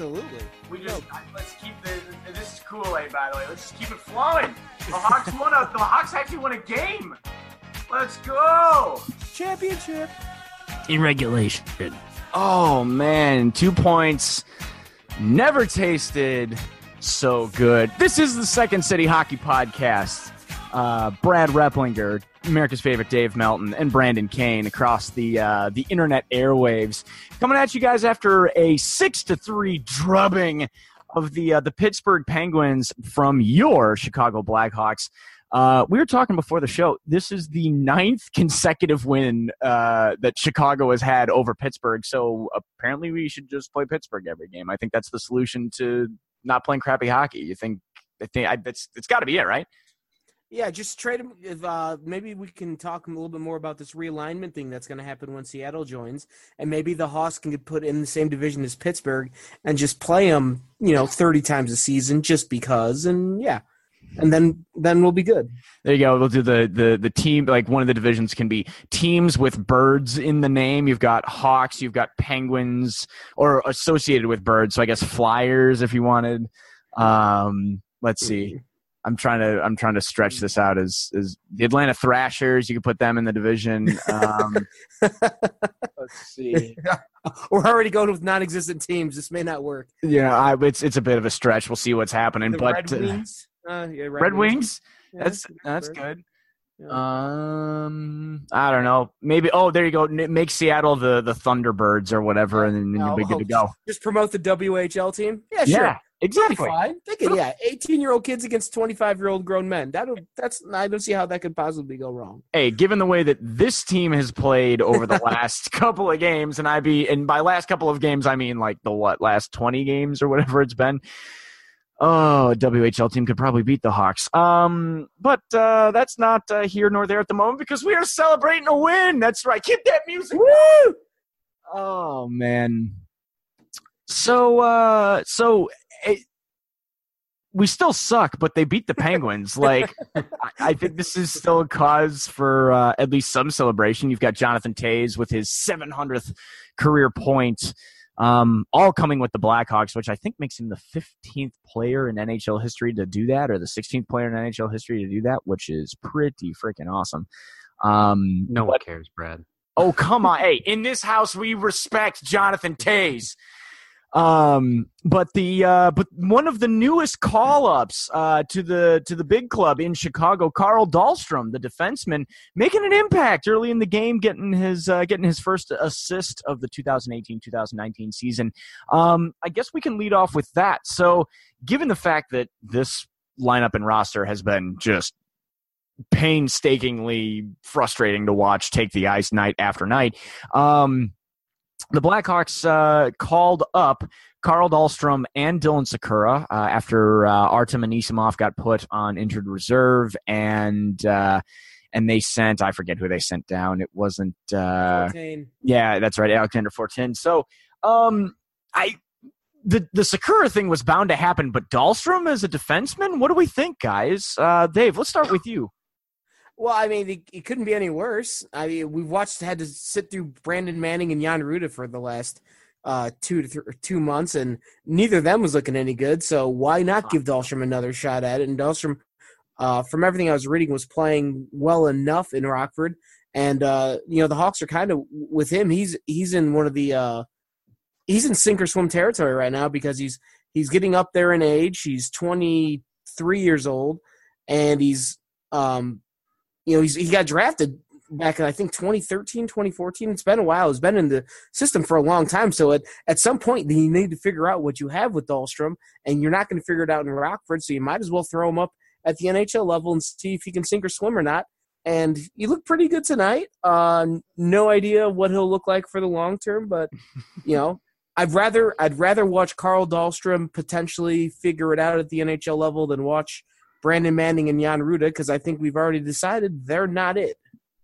Absolutely. We just let's keep the. This is Kool Aid, by the way. Let's just keep it flowing. The Hawks won a. The Hawks actually won a game. Let's go. Championship. in regulation. Oh man, two points. Never tasted so good. This is the Second City Hockey Podcast. Uh, Brad Replinger, America's favorite Dave Melton, and Brandon Kane across the uh, the internet airwaves, coming at you guys after a six to three drubbing of the uh, the Pittsburgh Penguins from your Chicago Blackhawks. Uh, we were talking before the show. This is the ninth consecutive win uh, that Chicago has had over Pittsburgh. So apparently, we should just play Pittsburgh every game. I think that's the solution to not playing crappy hockey. You think? I think I, it's got to be it, right? Yeah, just trade him. If uh, maybe we can talk a little bit more about this realignment thing that's going to happen when Seattle joins, and maybe the Hawks can get put in the same division as Pittsburgh and just play them, you know, thirty times a season just because, and yeah, and then then we'll be good. There you go. We'll do the the the team. Like one of the divisions can be teams with birds in the name. You've got Hawks. You've got Penguins, or associated with birds. So I guess Flyers, if you wanted. Um, let's see. I'm trying to I'm trying to stretch this out as as the Atlanta Thrashers. You could put them in the division. Um, let's see. We're already going with non-existent teams. This may not work. Yeah, I, it's it's a bit of a stretch. We'll see what's happening. The but Red uh, Wings. Uh, yeah, Red Wings. Yeah, That's that's bird. good. Yeah. Um, I don't know. Maybe. Oh, there you go. Make Seattle the the Thunderbirds or whatever, and then you'll be good to go. Just promote the WHL team. Yeah, sure. Exactly. Fine. Could, yeah, eighteen-year-old kids against twenty-five-year-old grown men. That that's I don't see how that could possibly go wrong. Hey, given the way that this team has played over the last couple of games, and I be and by last couple of games I mean like the what last twenty games or whatever it's been. Oh, WHL team could probably beat the Hawks. Um, but uh, that's not uh, here nor there at the moment because we are celebrating a win. That's right. Keep that music. Woo! Oh man. So uh, so it, we still suck, but they beat the Penguins. like I, think this is still a cause for uh, at least some celebration. You've got Jonathan Toews with his 700th career point. Um, all coming with the Blackhawks, which I think makes him the 15th player in NHL history to do that, or the 16th player in NHL history to do that, which is pretty freaking awesome. Um, No one cares, Brad. Oh come on! Hey, in this house we respect Jonathan Toews. Um, but the uh, but one of the newest call ups uh, to the to the big club in Chicago, Carl Dahlstrom, the defenseman, making an impact early in the game, getting his uh, getting his first assist of the 2018-2019 season. Um, I guess we can lead off with that. So, given the fact that this lineup and roster has been just painstakingly frustrating to watch take the ice night after night. Um, the Blackhawks uh, called up Carl Dahlstrom and Dylan Sikura uh, after uh, Artem Anisimov got put on injured reserve, and uh, and they sent I forget who they sent down. It wasn't. Uh, yeah, that's right, Alexander Fortin. So, um, I the the Sikura thing was bound to happen, but Dahlstrom as a defenseman, what do we think, guys? Uh, Dave, let's start with you. Well, I mean, it, it couldn't be any worse. I mean, we've watched had to sit through Brandon Manning and Jan Rutta for the last uh, two to th- two months, and neither of them was looking any good. So why not give Dahlstrom another shot at it? And Dahlstrom, uh, from everything I was reading, was playing well enough in Rockford, and uh, you know the Hawks are kind of with him. He's he's in one of the uh, he's in sink or swim territory right now because he's he's getting up there in age. He's twenty three years old, and he's um, you know he's he got drafted back in I think 2013, 2014. It's been a while. He's been in the system for a long time. So at, at some point, you need to figure out what you have with Dahlstrom, and you're not going to figure it out in Rockford. So you might as well throw him up at the NHL level and see if he can sink or swim or not. And he looked pretty good tonight. Uh, no idea what he'll look like for the long term, but you know, I'd rather I'd rather watch Carl Dahlstrom potentially figure it out at the NHL level than watch Brandon Manning and Jan Rutta because I think we've already decided they're not it.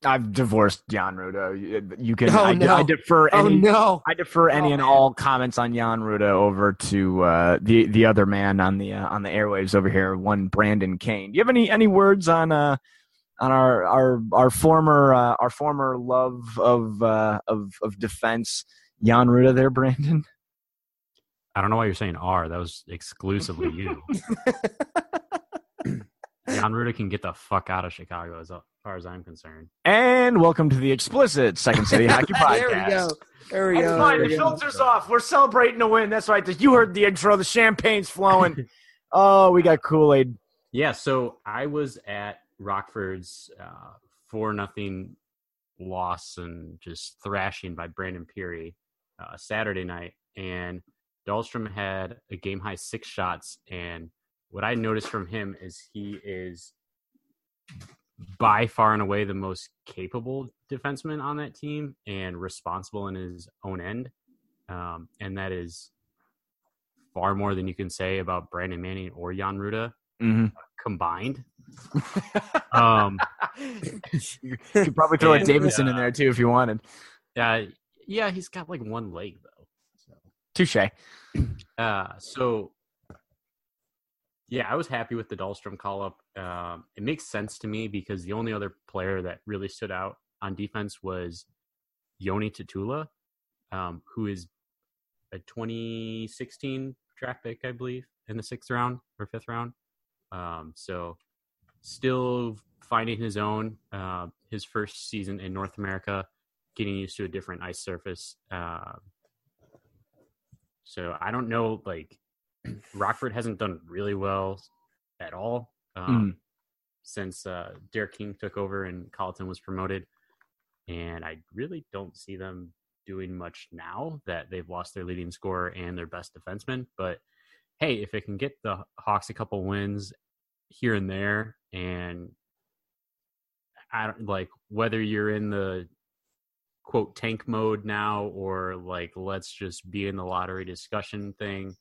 I've divorced Jan Rutta. You can. Oh, I, no. I defer Oh any. no! I defer any Oh, and all comments on Jan Rutta over to uh, the the other man on the uh, on the airwaves over here, one Brandon Kane. Do you have any any words on uh on our our our former uh, our former love of uh, of of defense, Jan Rutta there, Brandon? I don't know why you're saying R. That was exclusively you. Jan Rutta can get the fuck out of Chicago as far as I'm concerned. And welcome to the explicit Second City Hockey Podcast. there we go. There we It's go. fine. There The we go. filter's off. We're celebrating a win. That's right. You heard the intro. The champagne's flowing. oh, we got Kool Aid. Yeah, so I was at Rockford's uh, four nothing loss and just thrashing by Brandon Pirri uh, Saturday night, and Dahlstrom had a game high six shots. And what I noticed from him is he is by far and away the most capable defenseman on that team and responsible in his own end, um, and that is far more than you can say about Brandon Manning or Jan Rutta Mm-hmm. combined. um, you could probably throw a And, Davidson in uh, there too if you wanted. uh, yeah, he's got like one leg though. So, Touche. uh, so yeah, I was happy with the Dahlstrom call up. Um, it makes sense to me because the only other player that really stood out on defense was Joni Tuulola, um, who is a 2016 draft pick, I believe, in the sixth round or fifth round. Um, so still finding his own. Uh, his first season in North America, getting used to a different ice surface. Uh, so I don't know. Like Rockford hasn't done really well at all um, since uh, Derek King took over and Colliton was promoted, and I really don't see them doing much now that they've lost their leading scorer and their best defenseman. But hey, if it can get the Hawks a couple wins here and there, and I don't like whether you're in the quote tank mode now or like let's just be in the lottery discussion thing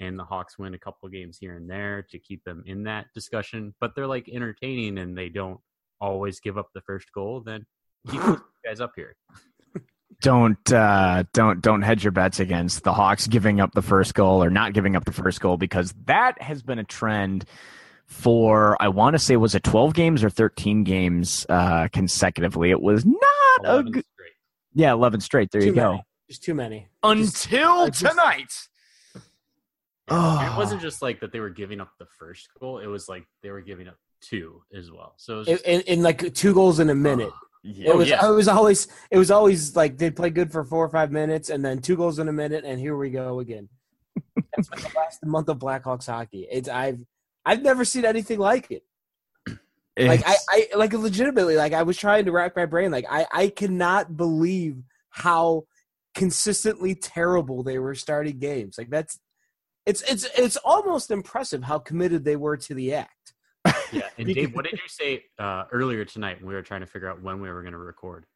and the Hawks win a couple of games here and there to keep them in that discussion, but they're like entertaining and they don't always give up the first goal, then keep those guys up here. Don't uh, don't don't hedge your bets against the Hawks giving up the first goal or not giving up the first goal because that has been a trend for I want to say was it 12 games or 13 games uh, consecutively. It was not a good, straight. yeah 11 straight. There Too you go. Just too many. Until just- tonight. And It Oh. wasn't just like that they were giving up the first goal, it was like they were giving up two as well. So it was In, just, in, in like two goals in a minute. Yeah. It was oh, yeah. it was always it was always like they'd play good for four or five minutes and then two goals in a minute and here we go again. That's the last month of Blackhawks hockey. It's I've I've never seen anything like it. Like I, I like legitimately like I was trying to rack my brain like I I cannot believe how consistently terrible they were starting games. Like that's it's it's it's almost impressive how committed they were to the act. yeah. And Dave, what did you say uh, earlier tonight when we were trying to figure out when we were going to record?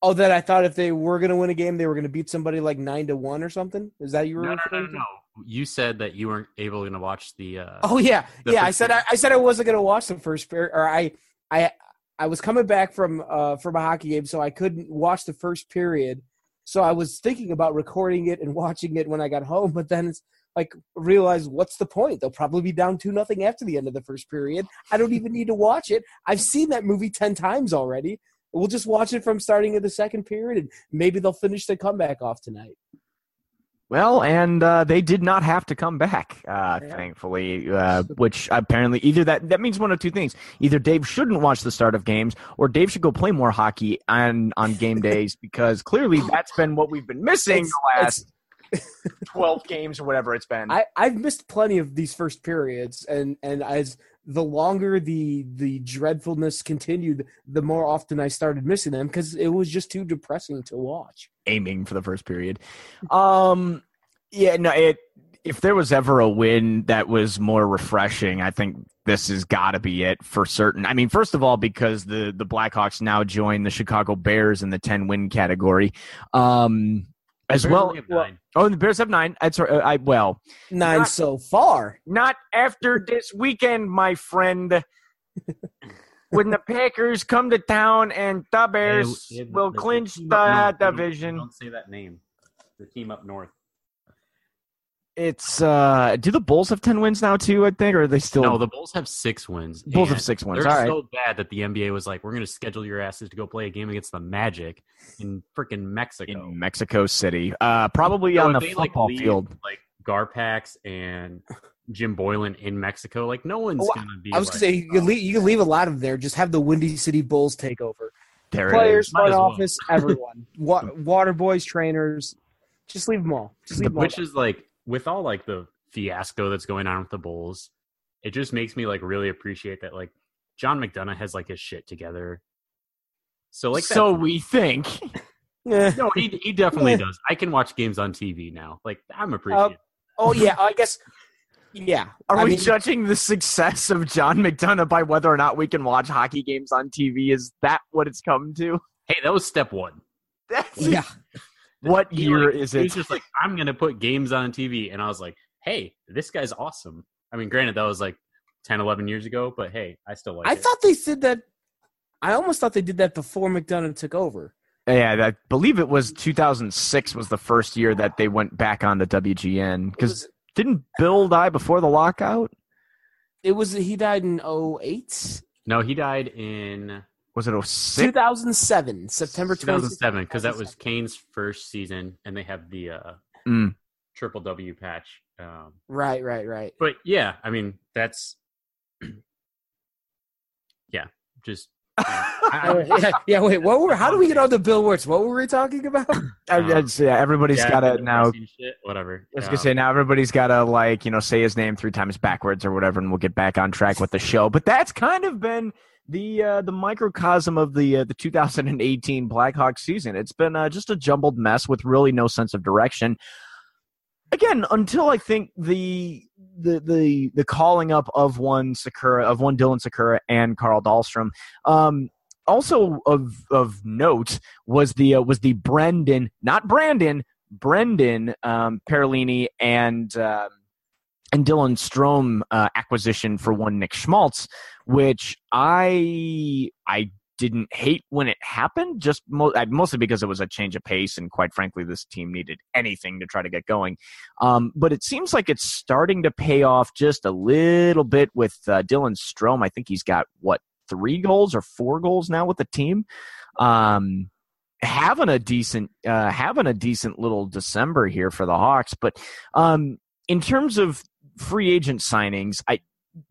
Oh, that I thought if they were going to win a game, they were going to beat somebody like nine to one or something. Is that you were No, no, no, no, no. You said that you weren't able to watch the. Uh, Oh yeah, The yeah. I said I. I said I wasn't going to watch the first period, or I I I was coming back from uh, from a hockey game, so I couldn't watch the first period. So I was thinking about recording it and watching it when I got home, but then it's like realize what's the point? They'll probably be down two nothing after the end of the first period. I don't even need to watch it. I've seen that movie ten times already. We'll just watch it from starting of the second period, and maybe they'll finish the comeback off tonight. Well, and uh, they did not have to come back, uh, Yeah. thankfully. Uh, which apparently either that that means one of two things: either Dave shouldn't watch the start of games, or Dave should go play more hockey on on game days because clearly that's been what we've been missing It's- the last twelve games or whatever it's been. I, I've missed plenty of these first periods, and and as the longer the the dreadfulness continued, the more often I started missing them because it was just too depressing to watch. aiming for the first period. Um, yeah, no, it. If there was ever a win that was more refreshing, I think this has got to be it for certain. I mean, first of all, because the the Blackhawks now join the Chicago Bears in the ten win category, um, as Bears well. well- nine. oh, the Bears have nine. That's right. Uh, I well, Nine Not- so far. not after this weekend, my friend. when the Packers come to town and the Bears Hey, it- will the- the clinch team the up division. Don't say that name. The team up north. It's uh do the Bulls have 10 wins now too, I think, or are they still No, the Bulls have six wins. Bulls have six wins. They're All right. so bad that the NBA was like, "We're going to schedule your asses to go play a game against the Magic in freaking Mexico." in Mexico City. Uh probably So on the they, like, football leave, field. like Garpax and Jim Boylan in Mexico. Like, no one's Oh, going to be. I was like, gonna say you could leave, you could leave a lot of there. Just have the Windy City Bulls take over. There Players, front as well. office, everyone. Wa- water boys, trainers. Just leave them all. Just leave them all. which is like with all like the fiasco that's going on with the Bulls, it just makes me like really appreciate that like John McDonough has like his shit together. So like so that, we think. No, he he definitely does. I can watch games on TV now. Like I'm uh, appreciative. Oh yeah, I guess. Yeah. Are I we mean, judging the success of John McDonough by whether or not we can watch hockey games on TV? Is that what it's come to? hey, that was step one. That's Yeah. What He, year like, is it? He's just like, I'm gonna put games on TV, and I was like, hey, this guy's awesome. I mean, granted, that was like 10, 11 years ago, but hey, I still like I it. thought they did that. I almost thought they did that before McDonough took over. yeah, I believe it was 2006 was the first year that they went back on the WGN because didn't Bill die before the lockout? it was he died in 08? no, he died in Was it 06? 2007, September 2007 because that was Kane's first season, and they have the uh, Mm. triple W patch. Um, Right, right, right. but yeah, I mean that's yeah, just I- Oh, yeah, yeah, wait. What were? How do we get on the Bill Wirtz? What were we talking about? I- I'd- yeah, everybody's yeah, got to now. shit, whatever. I was Um, gonna say now everybody's got to like you know say his name three times backwards or whatever, and we'll get back on track with the show. But that's kind of been the uh, the microcosm of the uh, the 2018 Blackhawks season. It's been uh, just a jumbled mess with really no sense of direction. Again, until I think the the the the calling up of one Sikura of one Dylan Sikura and Carl Dahlstrom. Um, also of of note was the uh, was the Brendan, not Brandon, Brendan um, Perlini and um, and Dylan Strome uh, acquisition for one Nick Schmaltz, which I I didn't hate when it happened, just mo- mostly because it was a change of pace, and quite frankly, this team needed anything to try to get going. Um, but it seems like it's starting to pay off just a little bit with uh, Dylan Strome. I think he's got what three goals or four goals now with the team. Um, having a decent uh, having a decent little December here for the Hawks. But um, in terms of free agent signings, I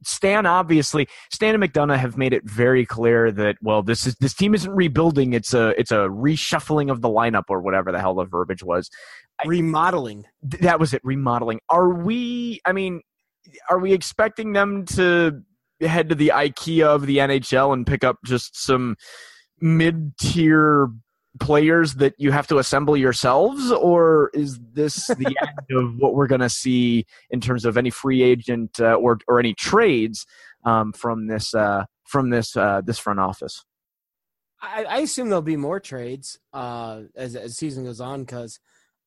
Stan obviously Stan and McDonough have made it very clear that well this is this team isn't rebuilding. It's a it's a reshuffling of the lineup or whatever the hell the verbiage was. Remodeling. Th- that was it remodeling. Are we I mean are we expecting them to head to the IKEA of the NHL and pick up just some mid-tier players that you have to assemble yourselves or is this the end of what we're going to see in terms of any free agent uh, or or any trades um, from this uh, from this uh, this front office I, I assume there'll be more trades uh, as as season goes on because,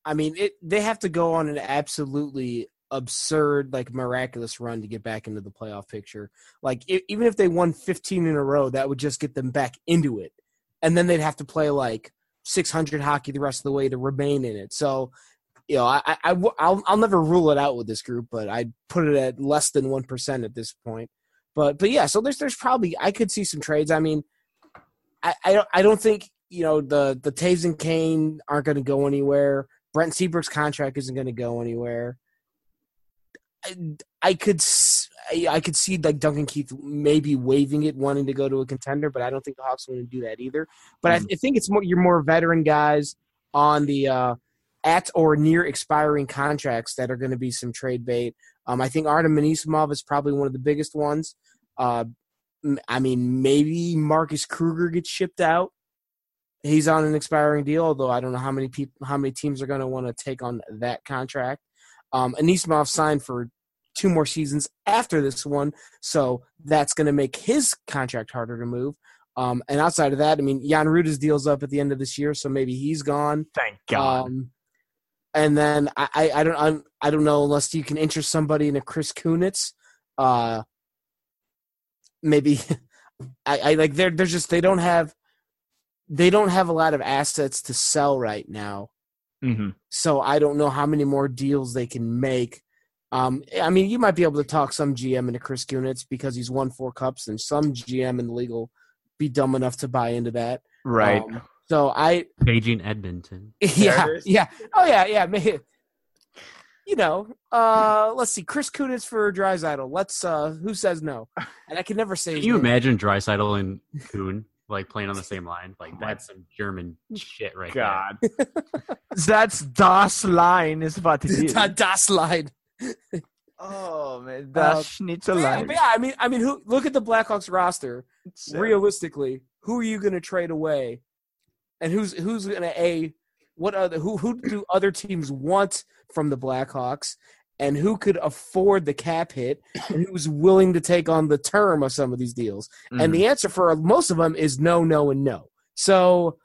I mean, it they have to go on an absolutely absurd, like miraculous run to get back into the playoff picture. Like i even if they won 15 in a row, that would just get them back into it, and then they'd have to play like 600 hockey the rest of the way to remain in it. So, you know, I, I I'll I'll never rule it out with this group, but I'd put it at less than one percent at this point. But but yeah, so there's there's probably I could see some trades. I mean, I I don't I don't think you know the the Toews and Kane aren't going to go anywhere. Brent Seabrook's contract isn't going to go anywhere. I, I could I could see like Duncan Keith maybe waving it, wanting to go to a contender, but I don't think the Hawks want to do that either. But mm-hmm. I, I, think it's more you're more veteran guys on the uh, at or near expiring contracts that are going to be some trade bait. Um, I think Artem Anisimov is probably one of the biggest ones. Uh, I mean, maybe Marcus Kruger gets shipped out. He's on an expiring deal, although I don't know how many people, how many teams are going to want to take on that contract. Um, Anisimov signed for two more seasons after this one, so that's going to make his contract harder to move. Um, and outside of that, I mean, Jan Rutta's deal's up at the end of this year, so maybe he's gone. Thank God. Um, and then I, I, I don't I'm, I don't know unless you can interest somebody in a Chris Kunitz. Uh, maybe I, I like they're they're just they don't have they don't have a lot of assets to sell right now. Mm-hmm. So I don't know how many more deals they can make. Um, I mean, you might be able to talk some GM into Chris Kunitz because he's won four cups, and some GM in the league will be dumb enough to buy into that. Right. Um, so I paging Edmonton. Yeah, yeah. Oh yeah, yeah. Maybe, You know, uh, let's see. Chris Kunitz for Draisaitl. Let's. Uh, who says no? And I can never say. Can you name. imagine Draisaitl and Kuhn like playing on the same line? Like that's some German shit right God. there. that's das Line is what it is. das Line. Oh man, uh, Schnitzel line. Yeah, I mean, I mean, who? Look at the Blackhawks roster. Realistically, who are you going to trade away and who's who's gonna a what other who who do other teams want from the Blackhawks and who could afford the cap hit and who's willing to take on the term of some of these deals. Mm-hmm. And the answer for most of them is no, no, and no. So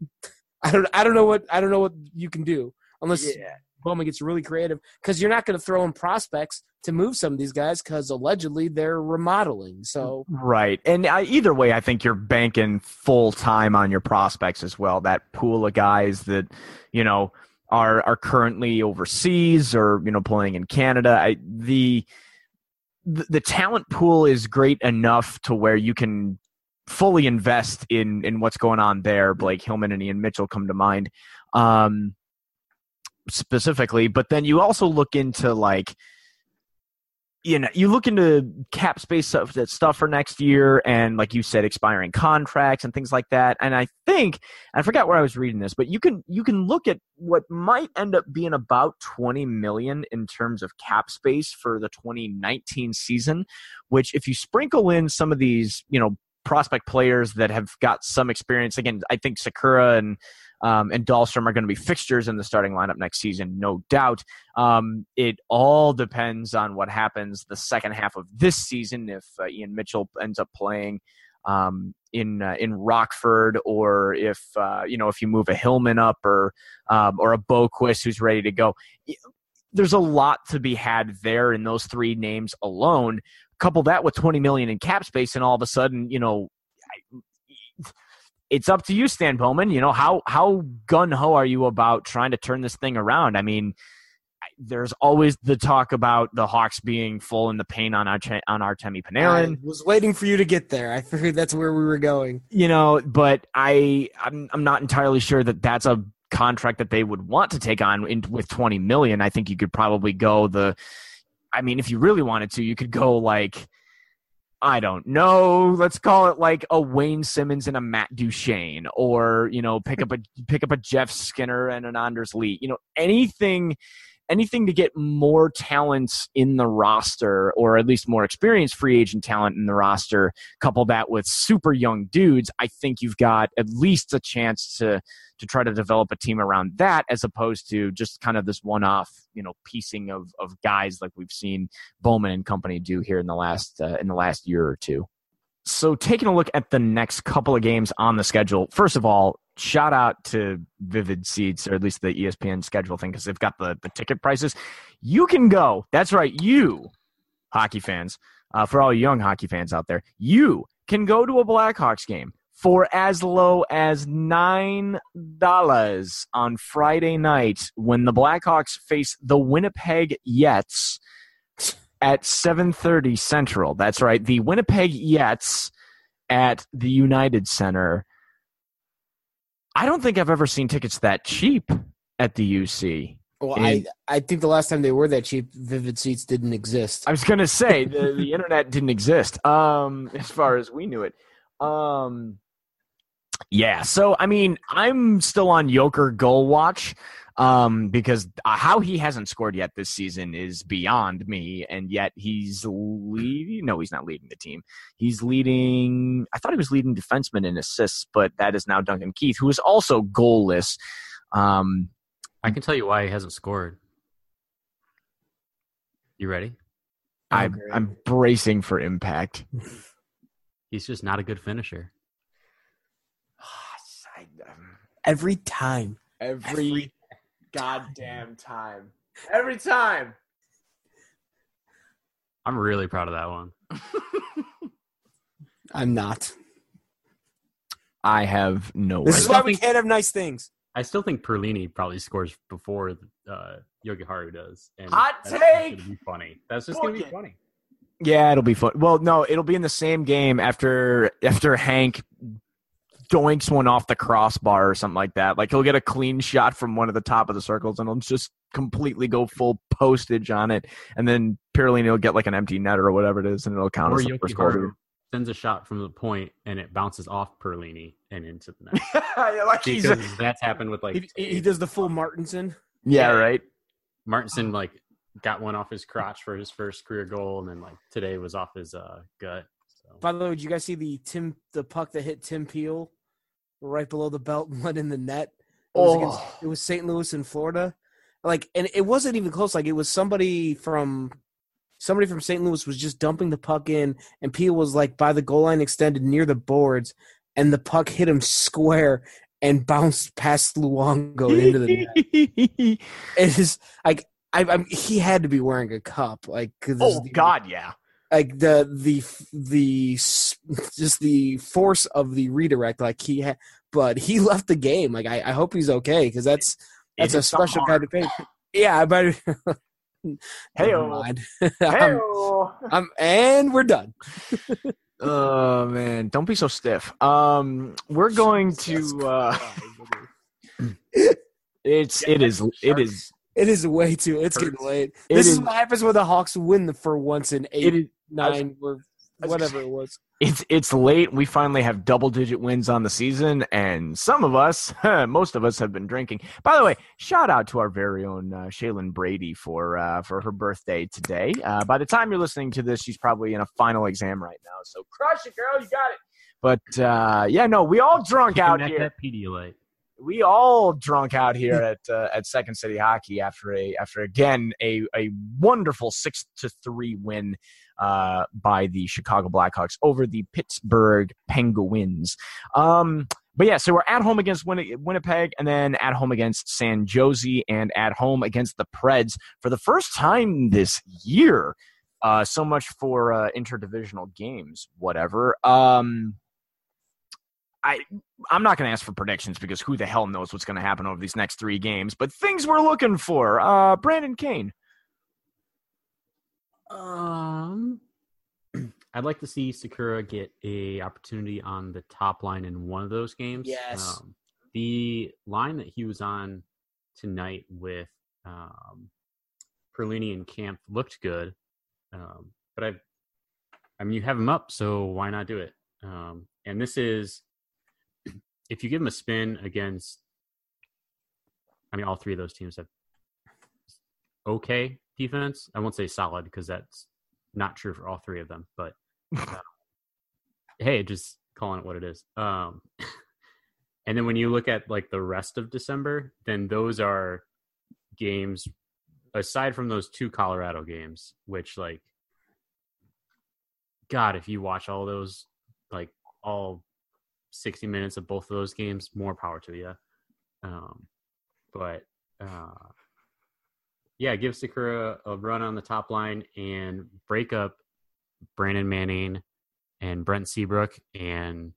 I don't I don't know what I don't know what you can do unless yeah. Bowman gets really creative because you're not going to throw in prospects to move some of these guys because allegedly they're remodeling. So right, and I, either way, I think you're banking full time on your prospects as well. That pool of guys that you know are are currently overseas or you know playing in Canada. I, the the talent pool is great enough to where you can fully invest in in what's going on there. Blake Hillman and Ian Mitchell come to mind. Um, specifically, but then you also look into like you know you look into cap space stuff that stuff for next year and like you said expiring contracts and things like that. And i think i forgot where i was reading this but you can you can look at what might end up being about 20 million in terms of cap space for the 2019 season which if you sprinkle in some of these you know prospect players that have got some experience again i think Sikura and um, and Dahlstrom are going to be fixtures in the starting lineup next season, no doubt. Um, it all depends on what happens the second half of this season if uh, Ian Mitchell ends up playing um, in uh, in Rockford, or if uh, you know if you move a Hillman up, or um, or a Boqvist who's ready to go. There's a lot to be had there in those three names alone. Couple that with 20 million in cap space, and all of a sudden, you know, it's up to you, Stan Bowman. You know how how gun ho are you about trying to turn this thing around? I mean, there's always the talk about the Hawks being full in the paint on our on Artemi Panarin. I was waiting for you to get there. I figured that's where we were going. You know, but I I'm I'm not entirely sure that that's a contract that they would want to take on in, with 20 million. I think you could probably go the. I mean, if you really wanted to, you could go like I don't know. Let's call it like a Wayne Simmonds and a Matt Duchene, or you know, pick up a pick up a Jeff Skinner and an Anders Lee. You know, anything, anything to get more talents in the roster, or at least more experienced free agent talent in the roster. Couple that with super young dudes, I think you've got at least a chance to to try to develop a team around that as opposed to just kind of this one off, you know, piecing of, of guys like we've seen Bowman and company do here in the last uh, in the last year or two. So taking a look at the next couple of games on the schedule, first of all, shout out to Vivid Seats, or at least the ESPN schedule thing, because they've got the, the ticket prices. You can go. That's right. You, hockey fans, uh, for all young hockey fans out there, you can go to a Blackhawks game for as low as $9 on Friday night when the Blackhawks face the Winnipeg Jets at 7:30 Central. That's right. The Winnipeg Jets at the United Center. I don't think I've ever seen tickets that cheap at the UC. Well, And- I I think the last time they were that cheap, Vivid Seats didn't exist. I was gonna say the, the internet didn't exist, um, as far as we knew it. Um, yeah, so I mean, I'm still on Joker goal watch, um, because uh, how he hasn't scored yet this season is beyond me, and yet he's leading. No, he's not leading the team. He's leading. I thought he was leading defensemen in assists, but that is now Duncan Keith, who is also goalless. Um, I can tell you why he hasn't scored. You ready? I'm, great. I'm bracing for impact. He's just not a good finisher. Every time. every goddamn time. Every time. I'm really proud of that one. I'm not. I have no This way. is why we can't have nice things. I still think Perlini probably scores before uh, Jokiharju does. And Hot that's take! Gonna be funny. That's just gonna be it. funny. Yeah, it'll be fun. Well, no, it'll be in the same game after after Hank doinks one off the crossbar or something like that. Like he'll get a clean shot from one of the top of the circles and he'll just completely go full postage on it. And then Perlini will get like an empty net or whatever it is and it'll count Or as the Yogi first goal. Sends a shot from the point and it bounces off Perlini and into the net. yeah, like he's because a- that's happened with like He, he he does the full Martinsen. yeah, right. Martinsen like got one off his crotch for his first career goal, and then like today was off his uh, gut. So By the way, did you guys see the Tim the puck that hit Tim Peel right below the belt and went in the net? It was, against, Oh. it was St. Louis in Florida. Like, and it wasn't even close. Like, it was somebody from somebody from St. Louis was just dumping the puck in, and Peel was like by the goal line extended near the boards, and the puck hit him square and bounced past Luongo into the net. It is like I, I'm, he had to be wearing a cup, like oh the- God, yeah. like the the the just the force of the redirect like he had but he left the game. Like i, I hope he's okay because that's that's a special kind of pain. yeah i better Hey-o. I'm, and we're done. Oh man, don't be so stiff. Um, we're going to. Uh, it's it is it is it is way too it's getting late. This is, is- what happens when the hawks win the, for once in eight is nine. Was- whatever it was it's it's late. We finally have double digit wins on the season, and some of us, most of us, have been drinking. By the way, shout out to our very own uh, Shaylin Brady for uh, for her birthday today. Uh, by the time you're listening to this, she's probably in a final exam right now. So crush it, girl, you got it. But uh, yeah, no, we all drunk out here. that Pedialyte. we all drunk out here at uh, at Second City Hockey after a after again a a wonderful six to three win uh, by the Chicago Blackhawks over the Pittsburgh Penguins. Um, but yeah, so we're at home against Winni- Winnipeg, and then at home against San Jose, and at home against the Preds for the first time this year. Uh, so much for uh, interdivisional games, whatever. Um, I I'm not going to ask for predictions because who the hell knows what's going to happen over these next three games. But things we're looking for. Uh, Brandon Kane. Um, I'd like to see Sikura get a opportunity on the top line in one of those games. Yes. Um, the line that he was on tonight with um, Perlini and Kampf looked good, um, but I, I mean, you have him up, so why not do it? Um, and this is, if you give him a spin against, I mean, all three of those teams have okay defense. I won't say solid because that's not true for all three of them. But uh, hey, just calling it what it is. Um, and then when you look at like the rest of December, then those are games aside from those two Colorado games, which like, God, if you watch all those, like all 60 minutes of both of those games, more power to you. Um, but uh, yeah, give Sikura a run on the top line and break up Brandon Manning and Brent Seabrook and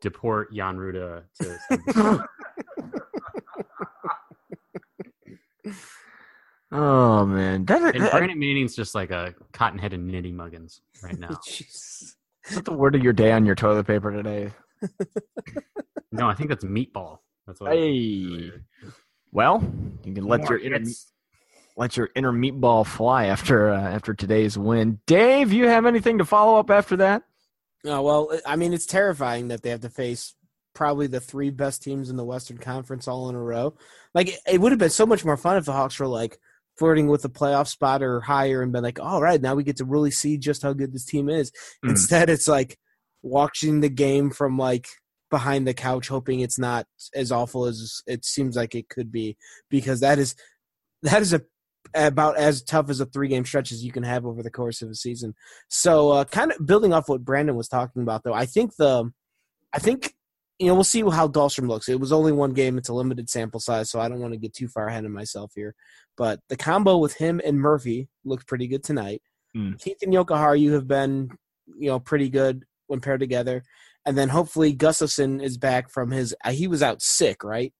deport Jan Rutta to. oh man, that, and that, Brandon Manning's just like a cotton-headed nitty muggins right now. Is that the word of your day on your toilet paper today? no, I think that's meatball. That's what. Hey, well, you can let your inner, It's- let your inner meatball fly after uh, after today's win. Dave, you have anything to follow up after that? Oh, well, I mean, it's terrifying that they have to face probably the three best teams in the Western Conference all in a row. Like, it, it would have been so much more fun if the Hawks were like flirting with the playoff spot or higher and been like, all right, now we get to really see just how good this team is. Mm. Instead, it's like watching the game from like behind the couch, hoping it's not as awful as it seems like it could be, because that is that is a about as tough as a three game stretch as you can have over the course of a season. So, uh, kind of building off what Brandon was talking about, though, I think the, I think you know we'll see how Dahlstrom looks. It was only one game; it's a limited sample size, so I don't want to get too far ahead of myself here. But the combo with him and Murphy looked pretty good tonight. Mm. Keith and Jokiharju, you have been you know pretty good when paired together, and then hopefully Gustafsson is back from his. Uh, he was out sick, right?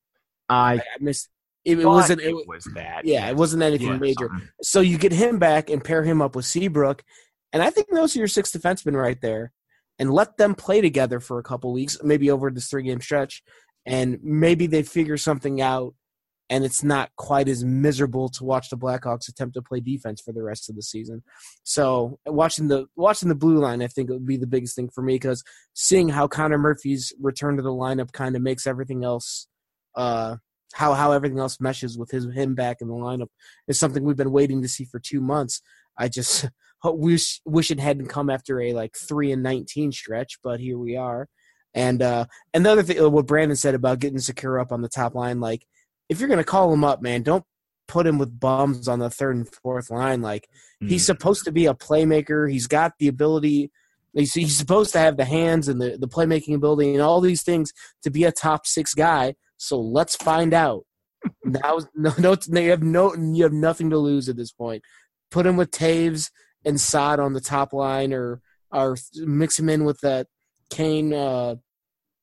I, I I missed. It, it wasn't. It, it was that. yeah, it wasn't anything Yeah, major. something. So you get him back and pair him up with Seabrook, and I think those are your six defensemen right there, and let them play together for a couple weeks, maybe over this three game stretch, and maybe they figure something out, and it's not quite as miserable to watch the Blackhawks attempt to play defense for the rest of the season. So watching the watching the blue line, I think it would be the biggest thing for me because seeing how Connor Murphy's return to the lineup kind of makes everything else. Uh, how how everything else meshes with his him back in the lineup is something we've been waiting to see for two months. I just wish wish it hadn't come after a like three and nineteen stretch, but here we are. And uh, another thing, what Brandon said about getting Sikura up on the top line, like if you're gonna call him up, man, don't put him with bums on the third and fourth line. Like he's Mm. supposed to be a playmaker. He's got the ability. He's, he's supposed to have the hands and the, the playmaking ability and all these things to be a top six guy. So let's find out. now, no, no, you have no, you have nothing to lose at this point. Put him with Toews and Saad on the top line, or or mix him in with that Kane, uh,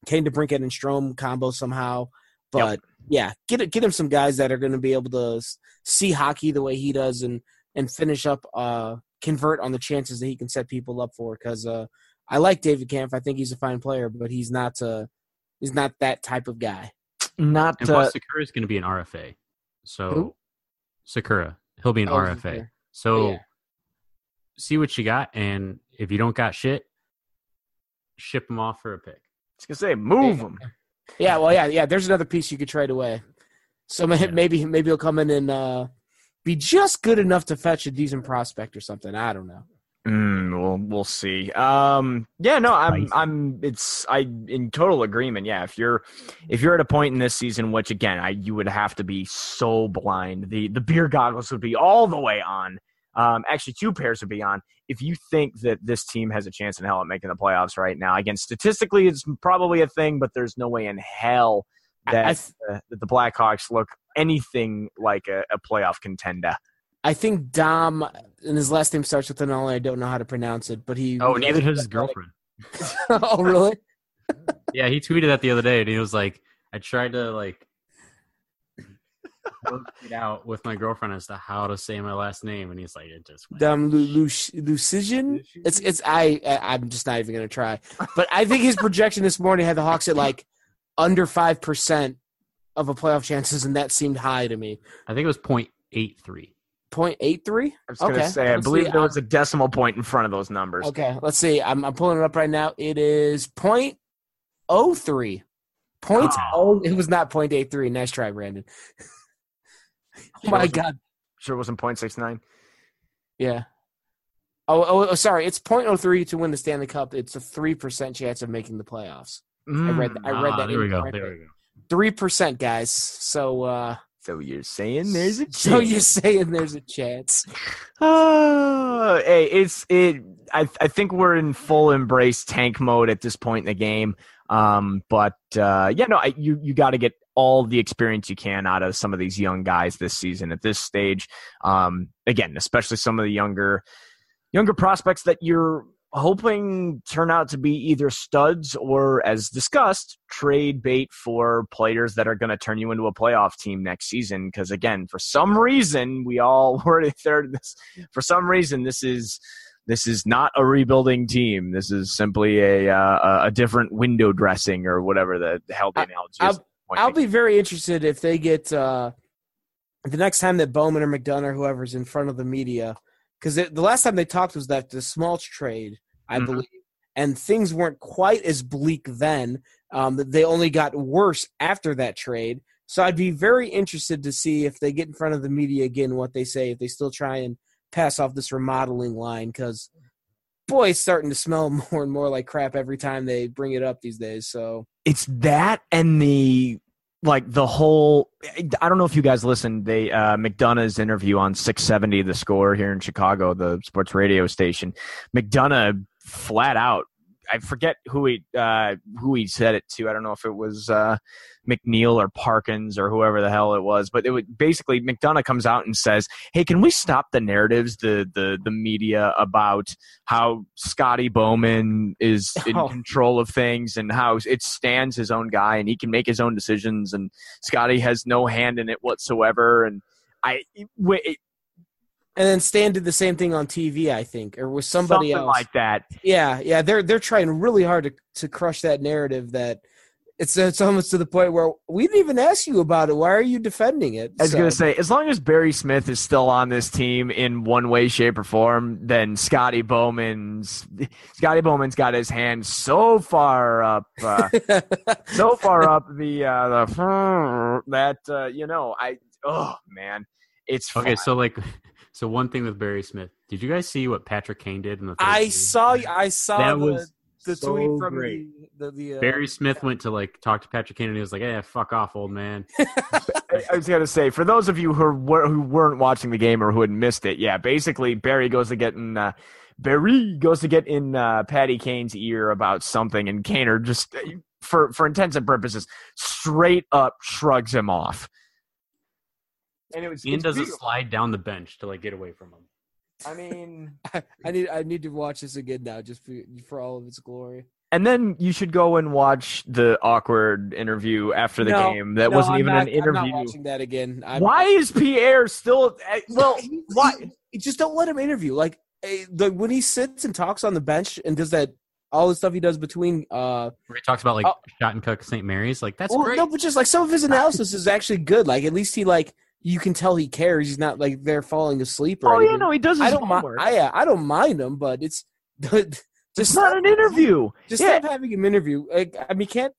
Kane DeBrincat and Strome combo somehow. But yeah, get get him some guys that are going to be able to see hockey the way he does and and finish up, uh, convert on the chances that he can set people up for. Because uh, I like David Kampf. I think he's a fine player, but he's not uh, he's not that type of guy. Not And uh, Sikura is going to be an RFA. So Who? Sikura, he'll be an Oh, RFA. Sikura. So Yeah. see what you got, and if you don't got shit, ship him off for a pick. I was gonna say move him. Yeah, well, yeah, yeah. There's another piece you could trade away. So Yeah. maybe maybe he'll come in and uh, be just good enough to fetch a decent prospect or something. I don't know. Mm, we'll we'll see. Um, yeah, no, I'm I'm it's I in total agreement. Yeah, if you're if you're at a point in this season, which again, I you would have to be so blind. The the beer goggles would be all the way on. Um, actually, two pairs would be on. If you think that this team has a chance in hell at making the playoffs right now, again, statistically, it's probably a thing, but there's no way in hell that, I, uh, that the Blackhawks look anything like a, a playoff contender. I think Dom and his last name starts with an L. I don't know how to pronounce it, but he. Oh, neither does his girlfriend. oh, really? Yeah, he tweeted that the other day, and he was like, "I tried to like work it out with my girlfriend as to how to say my last name," and he's like, "It just went." Dom Lu- Lu- It's it's I I- I'm just not even gonna try. But I think his projection this morning had the Hawks at like under five percent of a playoff chances, and that seemed high to me. I think it was point eight three. Point eight three. I was going to say, I let's believe see, there um, was a decimal point in front of those numbers. Okay, let's see. I'm I'm pulling it up right now. It is point oh three. Point oh. It was not point eight three. Nice try, Brandon. oh my God. Sure, it wasn't point six nine. Yeah. Oh, oh, oh, sorry. It's point oh three to win the Stanley Cup. It's a three percent chance of making the playoffs. I read. I read Ah, that. There we go. There we go. Three percent, guys. So, uh, So you're saying there's a chance? so you're saying there's a chance? Oh, hey, it's it. I I think we're in full embrace tank mode at this point in the game. Um, but uh, yeah, no, I, you you got to get all the experience you can out of some of these young guys this season at this stage. Um, again, especially some of the younger younger prospects that you're hoping turn out to be either studs or, as discussed, trade bait for players that are going to turn you into a playoff team next season. Because again, for some reason, we all were there. This for some reason, this is this is not a rebuilding team. This is simply a uh, a different window dressing or whatever the hell the analogy is. I'll, I'll be very interested if they get uh, the next time that Bowman or McDonough or whoever's in front of the media, because the last time they talked was that the Schmaltz trade, I mm-hmm. believe, and things weren't quite as bleak then. Um, they only got worse after that trade. So I'd be very interested to see if they get in front of the media again, what they say, if they still try and pass off this remodeling line, because boy, it's starting to smell more and more like crap every time they bring it up these days. So it's that and the like the whole i don't know if you guys listened they uh mcdonough's interview on 670 the score here in chicago the sports radio station mcdonough flat out I forget who he uh, who he said it to. I don't know if it was uh, McNeil or Parkins or whoever the hell it was, but it would basically McDonough comes out and says, "Hey, can we stop the narratives, the the the media about how Scotty Bowman is in oh. control of things and how it stands his own guy and he can make his own decisions and Scotty has no hand in it whatsoever." And I, it, and then Stan did the same thing on TV, I think, or was somebody Something else like that. Yeah, yeah, they're they're trying really hard to to crush that narrative that it's it's almost to the point where we didn't even ask you about it. Why are you defending it? I was so. gonna say, as long as Barry Smith is still on this team in one way, shape, or form, then Scotty Bowman's Scotty Bowman's got his hand so far up, uh, so far up the uh, the that uh, you know, I oh man, it's okay. Fun. So like so one thing with Barry Smith, did you guys see what Patrick Kane did in the? I saw. I saw that the, was the so tweet from great. the, the, the uh, Barry Smith went to like talk to Patrick Kane and he was like, "Yeah, fuck off, old man." I was gonna say for those of you who were who weren't watching the game or who had missed it, yeah, basically Barry goes to get in. Uh, Barry goes to get in uh, Patty Kane's ear about something, and Kaner just, for for intents and purposes, straight up shrugs him off. And it was Ian doesn't beautiful. slide down the bench to like get away from him. I mean, I, I, need I need to watch this again now, just for, for all of its glory. And then you should go and watch the awkward interview after the no, game. That no, wasn't I'm even not, an interview. I'm not watching that again. I'm, why is Pierre still? Eh, well, why? He, just don't let him interview. Like eh, the, when he sits and talks on the bench and does that all the stuff he does between uh where he talks about like uh, Shattuck-St. Mary's like that's well, great. No, but just like some of his analysis is actually good. Like at least he like you can tell he cares. He's not like they're falling asleep or. Oh anything. yeah, no, he does. I don't mind. I I don't mind him, but it's just it's not an interview. Just yeah. stop having him interview. Like I mean, can't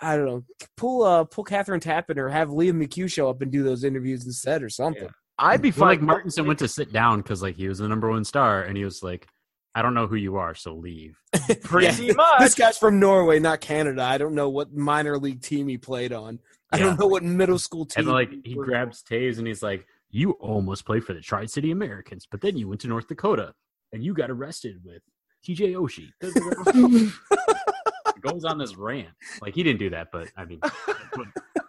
I don't know. Pull uh pull Kathryn Tappen or have Liam McHugh show up and do those interviews instead or something. Yeah. I'd be fine. Well, like Martinsen went to sit down because like he was the number one star, and he was like, "I don't know who you are, so leave." Pretty yeah. much. This guy's from Norway, not Canada. I don't know what minor league team he played on. I don't know what middle school team. And like he grabs Toews and he's like, "You almost played for the Tri City Americans, but then you went to North Dakota and you got arrested with TJ Oshie." goes on this rant. Like he didn't do that, but I mean,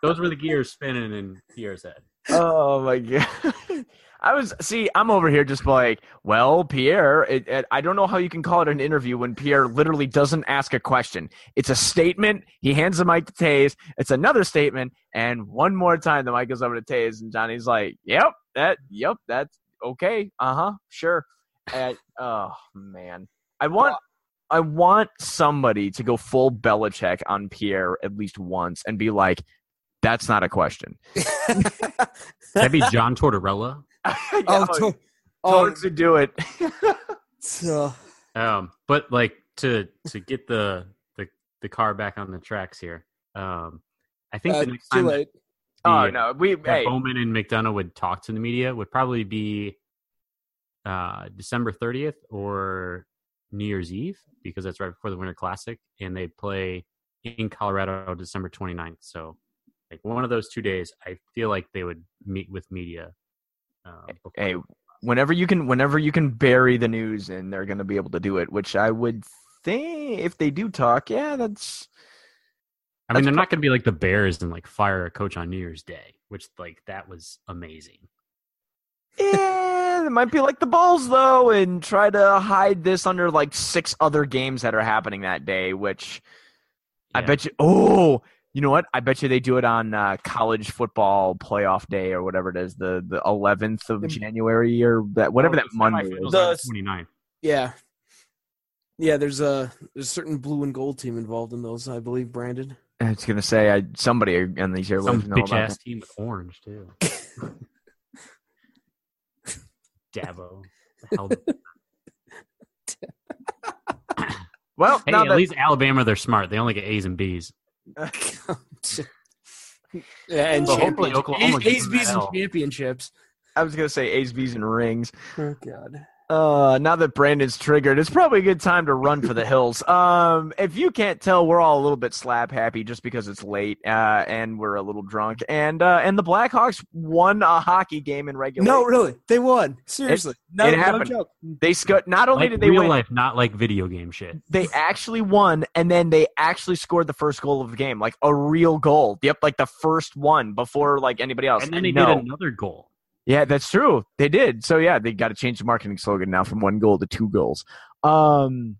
those were the gears spinning in Pierre's head. Oh my god! I was see, I'm over here just like, well, Pierre. It, it, I don't know how you can call it an interview when Pierre literally doesn't ask a question. It's a statement. He hands the mic to Toews. It's another statement, and one more time the mic goes over to Toews, and Johnny's like, "Yep, that, yep, that's okay. Uh huh, sure." And, oh man, I want. I want somebody to go full Belichick on Pierre at least once and be like, "That's not a question." That'd be John Tortorella. yeah, oh, to- oh, to do it. so, um, but like to to get the the the car back on the tracks here. Um, I think uh, the next time that the, oh no, we hey. Bowman and McDonough would talk to the media would probably be uh, December 30th or New Year's Eve because that's right before the Winter Classic, and they play in Colorado December 29th. So, like one of those two days, I feel like they would meet with media uh, hey, whenever you can, whenever you can bury the news, and they're going to be able to do it. Which I would think, if they do talk, yeah, that's I mean, they're not going to be like the Bears and like fire a coach on New Year's Day, which like that was amazing. Yeah, it might be like the Bulls though, and try to hide this under like six other games that are happening that day. Which I bet you. Oh, you know what? I bet you they do it on uh, college football playoff day or whatever it is, the the eleventh of The- January or that whatever Oh, that the Monday semifinals is. The- the 29th. Yeah. Yeah, there's a there's a certain blue and gold team involved in those, I believe, Brandon. I was gonna say I somebody on these airwaves Some know bitch ass that. team with orange too. Dabo. The hell- Well, Hey, at that, least Alabama, they're smart. They only get A's and B's. yeah, and Well, hopefully championships. Oklahoma A's, gives A's, B's, and L. championships. I was gonna say A's, B's, and rings. Oh God. Uh, now that Brandon's triggered, it's probably a good time to run for the hills. Um, if you can't tell, we're all a little bit slap happy just because it's late, uh, and we're a little drunk, and uh, and the Blackhawks won a hockey game in regulation. No, really, they won. Seriously, no, it no happened. joke. they scored. Not only Like did they real win, life, not like video game shit. they actually won, and then they actually scored the first goal of the game, like a real goal. Yep, like the first one before like anybody else. And then they no. did another goal. Yeah, that's true. They did. So yeah, they got to change the marketing slogan now from one goal to two goals. Um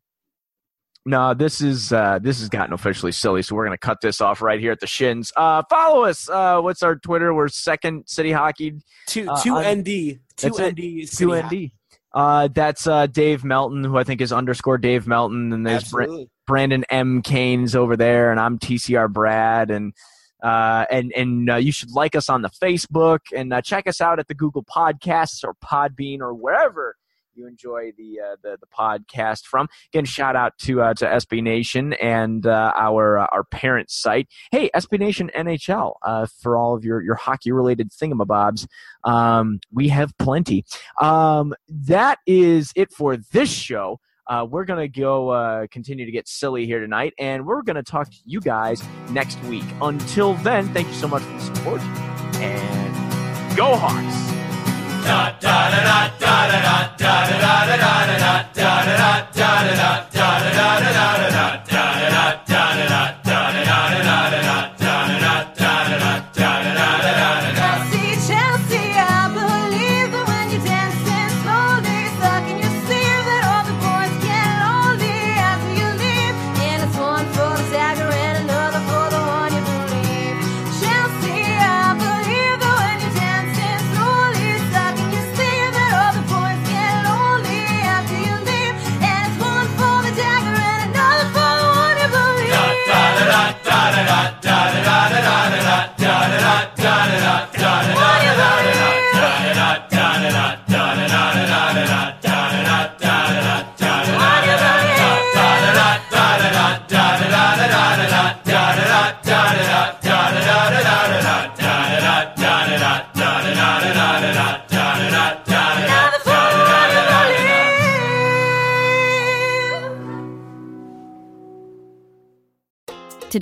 no, this is uh this has gotten officially silly, so we're gonna cut this off right here at the shins. Uh follow us. Uh what's our Twitter? We're second city hockey Two Uh, two ND two ND two ND. Uh that's uh Dave Melton, who I think is underscore Dave Melton, and there's Absolutely. Brandon M. Canes over there, and I'm TCR Brad, and uh, and and uh, you should like us on the Facebook and uh, check us out at the Google Podcasts or Podbean or wherever you enjoy the uh, the, the podcast from. Again, shout out to uh, to SB Nation and uh, our our parent site. Hey, SB Nation NHL for all of your your hockey related thingamabobs. Um, we have plenty. Um, that is it for this show. Uh, we're going to go uh, continue to get silly here tonight, and we're going to talk to you guys next week. Until then, thank you so much for the support, and go Hawks! I